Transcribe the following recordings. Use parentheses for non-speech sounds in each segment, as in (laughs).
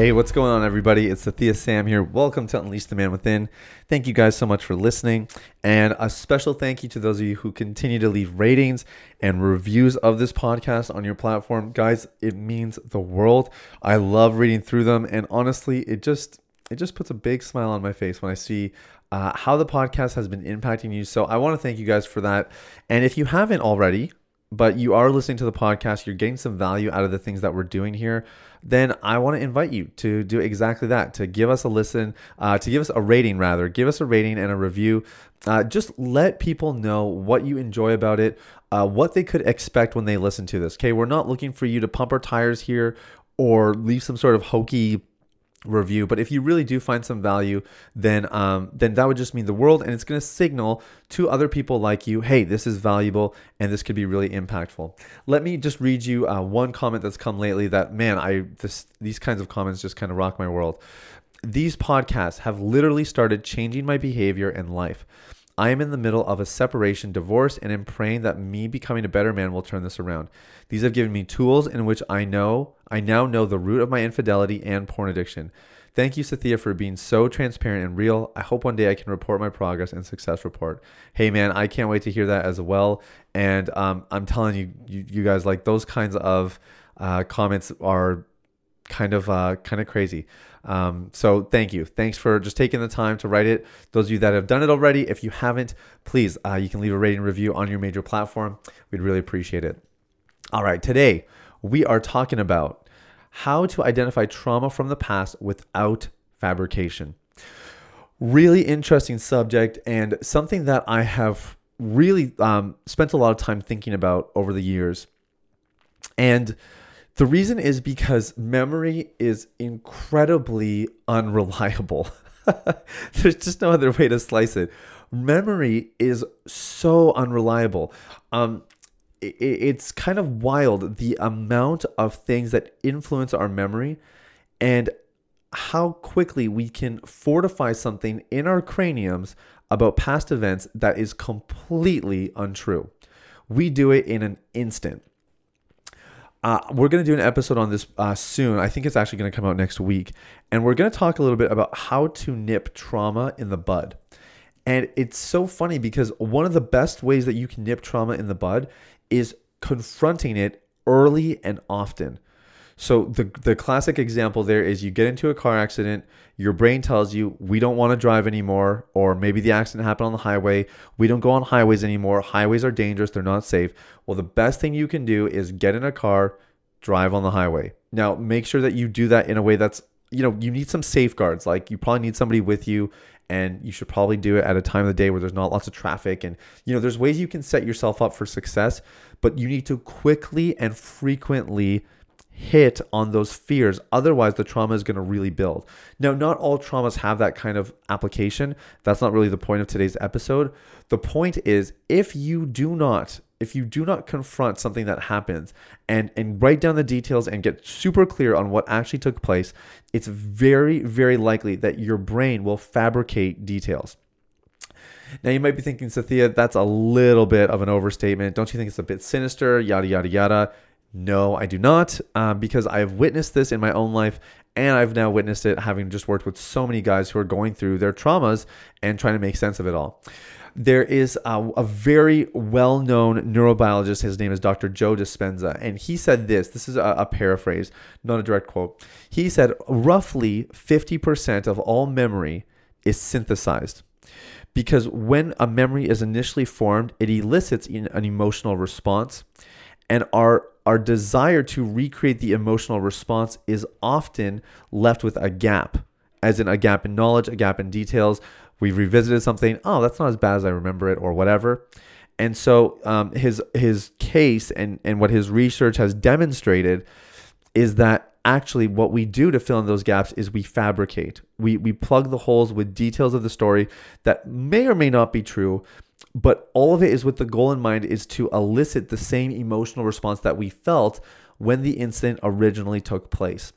Hey, what's going on, everybody? It's Sathiya Sam here. Welcome to Unleash the Man Within. Thank you guys so much for listening. And a special thank you to those of you who continue to leave ratings and reviews of this podcast on your platform. Guys, it means the world. I love reading through them. And honestly, it just it just puts a big smile on my face when I see uh, how the podcast has been impacting you. So I want to thank you guys for that. And if you haven't already, but you are listening to the podcast, you're getting some value out of the things that we're doing here, then I want to invite you to do exactly that, to give us a listen, uh, to give us a rating rather, give us a rating and a review. Uh, just let people know what you enjoy about it, uh, what they could expect when they listen to this. Okay, we're not looking for you to pump our tires here or leave some sort of hokey review but if you really do find some value then um, then that would just mean the world and it's going to signal to other people like you hey this is valuable and this could be really impactful. Let me just read you uh, one comment that's come lately that man i this these kinds of comments just kind of rock my world. These podcasts have literally started changing my behavior and life I am in the middle of a separation, divorce, and am praying that me becoming a better man will turn this around. These have given me tools in which I know I now know the root of my infidelity and porn addiction. Thank you, Sathiya, for being so transparent and real. I hope one day I can report my progress and success report. Hey, man, I can't wait to hear that as well. And um, I'm telling you, you, you, guys, like those kinds of uh, comments are kind of uh, kind of crazy. Um, so thank you. Thanks for just taking the time to write it. Those of you that have done it already, if you haven't, please, uh, you can leave a rating review on your major platform. We'd really appreciate it. All right, today we are talking about how to identify trauma from the past without fabrication. Really interesting subject and something that I have really um, spent a lot of time thinking about over the years. And the reason is because memory is incredibly unreliable. (laughs) There's just no other way to slice it. Memory is so unreliable. Um, it, it's kind of wild the amount of things that influence our memory and how quickly we can fortify something in our craniums about past events that is completely untrue. We do it in an instant. Uh, we're going to do an episode on this uh, soon. I think it's actually going to come out next week. And we're going to talk a little bit about how to nip trauma in the bud. And it's so funny because one of the best ways that you can nip trauma in the bud is confronting it early and often. So the the classic example there is you get into a car accident, your brain tells you we don't want to drive anymore or maybe the accident happened on the highway, we don't go on highways anymore, highways are dangerous, they're not safe. Well, the best thing you can do is get in a car, drive on the highway. Now, make sure that you do that in a way that's you know, you need some safeguards. Like you probably need somebody with you and you should probably do it at a time of the day where there's not lots of traffic and you know, there's ways you can set yourself up for success, but you need to quickly and frequently hit on those fears. Otherwise, the trauma is going to really build. Now, not all traumas have that kind of application. That's not really the point of today's episode. The point is if you do not if you do not confront something that happens and and write down the details and get super clear on what actually took place, it's very very likely that your brain will fabricate details. Now you might be thinking, Sathiya, that's a little bit of an overstatement. Don't you think it's a bit sinister? Yada yada yada. No, I do not, um, because I have witnessed this in my own life, and I've now witnessed it having just worked with so many guys who are going through their traumas and trying to make sense of it all. There is a, a very well known neurobiologist. His name is Dr. Joe Dispenza. And he said this this is a, a paraphrase, not a direct quote. He said, roughly 50% of all memory is synthesized because when a memory is initially formed, it elicits an emotional response. And our our desire to recreate the emotional response is often left with a gap, as in a gap in knowledge, a gap in details. We've revisited something. Oh, that's not as bad as I remember it, or whatever. And so um, his his case and and what his research has demonstrated is that actually what we do to fill in those gaps is we fabricate. We we plug the holes with details of the story that may or may not be true, but all of it is with the goal in mind is to elicit the same emotional response that we felt when the incident originally took place.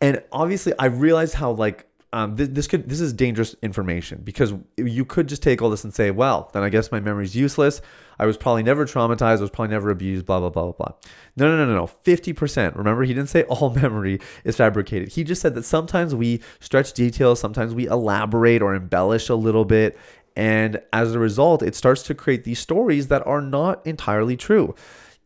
And obviously I realized how like um, this, this could this is dangerous information because you could just take all this and say, well, then I guess my memory is useless. I was probably never traumatized. I was probably never abused. Blah blah blah blah blah. No no no no no. Fifty percent. Remember, he didn't say (laughs) all memory is fabricated. He just said that sometimes we stretch details, sometimes we elaborate or embellish a little bit, and as a result, it starts to create these stories that are not entirely true.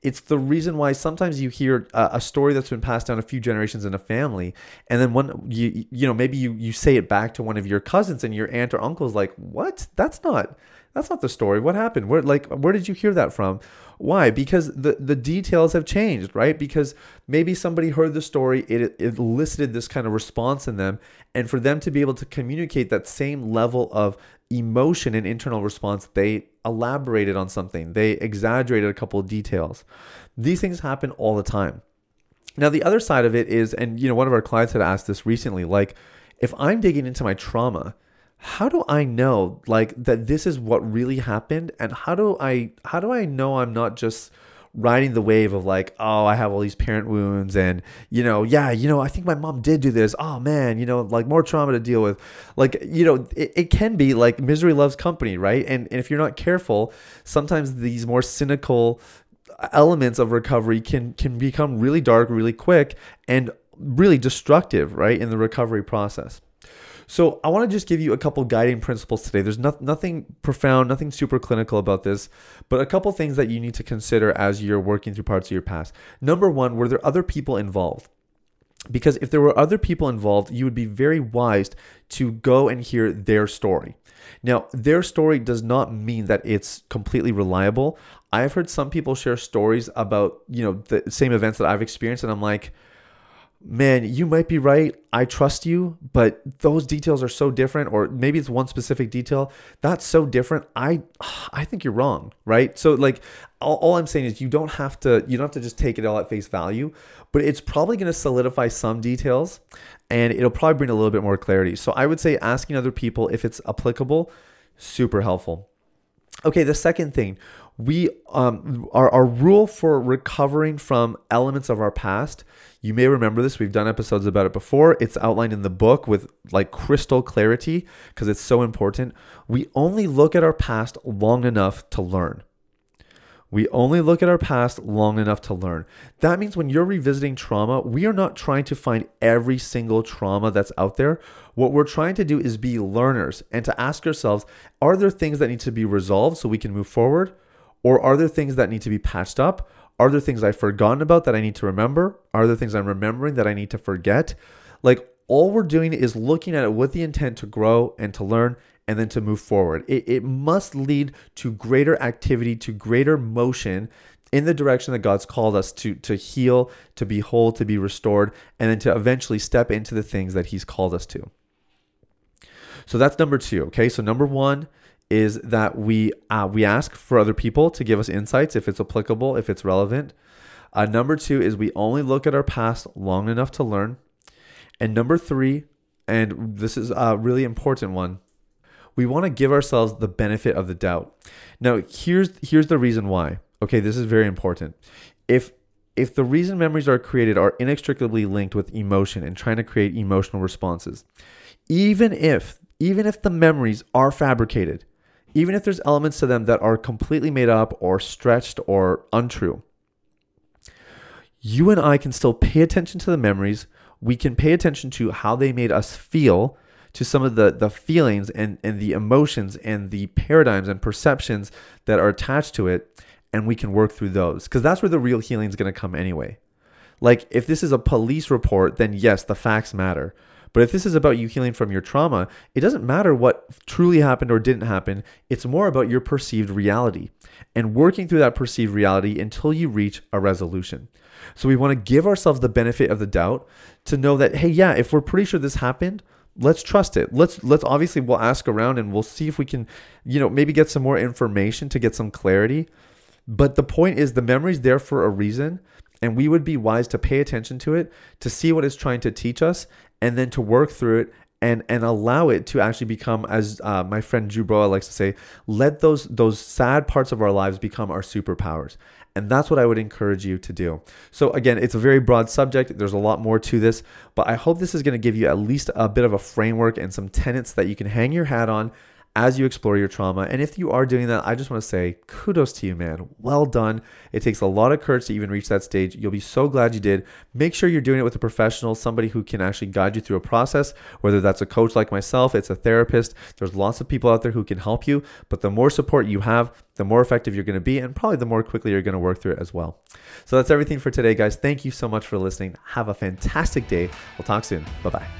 It's the reason why sometimes you hear a, story that's been passed down a few generations in a family and then one you you know maybe you you say it back to one of your cousins and your aunt or uncle is like what? That's not that's not the story. What happened? Where like where did you hear that from? Why? Because the the details have changed right? Because maybe somebody heard the story it, it elicited this kind of response in them and for them to be able to communicate that same level of emotion and internal response, they elaborated on something, they exaggerated a couple of details. These things happen all the time. Now, the other side of it is, and you know, one of our clients had asked this recently, like, if I'm digging into my trauma, how do I know like that this is what really happened? And how do I how do I know I'm not just riding the wave of like, oh, I have all these parent wounds, and you know, yeah, you know, I think my mom did do this. Oh man, you know, like more trauma to deal with. Like, you know, it, it can be like misery loves company, right? And, and if you're not careful, sometimes these more cynical elements of recovery can can become really dark really quick and really destructive, right, in the recovery process. So I want to just give you a couple guiding principles today. There's no, nothing profound, nothing super clinical about this, but a couple things that you need to consider as you're working through parts of your past. Number one, were there other people involved? Because if there were other people involved, you would be very wise to go and hear their story. Now, their story does not mean that it's completely reliable. I've heard some people share stories about, you know, the same events that I've experienced, and I'm like, man, you might be right. I trust you, but those details are so different, or maybe it's one specific detail that's so different. I, I think you're wrong, right? So like, all, all I'm saying is you don't have to, you don't have to just take it all at face value, but it's probably going to solidify some details, and it'll probably bring a little bit more clarity. So I would say asking other people if it's applicable, super helpful. Okay, the second thing, we um our, our rule for recovering from elements of our past you may remember this we've done episodes about it before it's outlined in the book with like crystal clarity because it's so important we only look at our past long enough to learn we only look at our past long enough to learn. That means when you're revisiting trauma, we are not trying to find every single trauma that's out there. What we're trying to do is be learners and to ask ourselves are there things that need to be resolved so we can move forward? Or are there things that need to be patched up? Are there things I've forgotten about that I need to remember? Are there things I'm remembering that I need to forget? Like all we're doing is looking at it with the intent to grow and to learn and then to move forward. It, it must lead to greater activity, to greater motion in the direction that God's called us to to heal, to be whole, to be restored, and then to eventually step into the things that He's called us to. So that's number two. Okay, so number one is that we uh, we ask for other people to give us insights if it's applicable, if it's relevant. Uh, number two is we only look at our past long enough to learn. And number three, and this is a really important one, we want to give ourselves the benefit of the doubt. Now, here's here's the reason why. Okay, this is very important. If if the reason memories are created are inextricably linked with emotion and trying to create emotional responses, even if even if the memories are fabricated, even if there's elements to them that are completely made up or stretched or untrue. You and I can still pay attention to the memories. We can pay attention to how they made us feel, to some of the, the feelings and, and the emotions and the paradigms and perceptions that are attached to it, and we can work through those. Because that's where the real healing is going to come anyway. Like, if this is a police report, then yes, the facts matter. But if this is about you healing from your trauma, it doesn't matter what truly happened or didn't happen. It's more about your perceived reality and working through that perceived reality until you reach a resolution. So we want to give ourselves the benefit of the doubt to know that, hey, yeah, if we're pretty sure this happened, let's trust it. Let's let's obviously we'll ask around and we'll see if we can, you know, maybe get some more information to get some clarity. But the point is the memory's there for a reason And we would be wise to pay attention to it, to see what it's trying to teach us, and then to work through it and and allow it to actually become as uh, my friend Drew Broa likes to say let those those sad parts of our lives become our superpowers and that's what I would encourage you to do. So, again, it's a very broad subject. There's a lot more to this, but I hope this is going to give you at least a bit of a framework and some tenets that you can hang your hat on as you explore your trauma. And if you are doing that, I just want to say kudos to you, man. Well done. It takes a lot of courage to even reach that stage. You'll be so glad you did. Make sure you're doing it with a professional, somebody who can actually guide you through a process, whether that's a coach like myself, it's a therapist. There's lots of people out there who can help you. But the more support you have, the more effective you're going to be, and probably the more quickly you're going to work through it as well. So that's everything for today, guys. Thank you so much for listening. Have a fantastic day. We'll talk soon. Bye bye.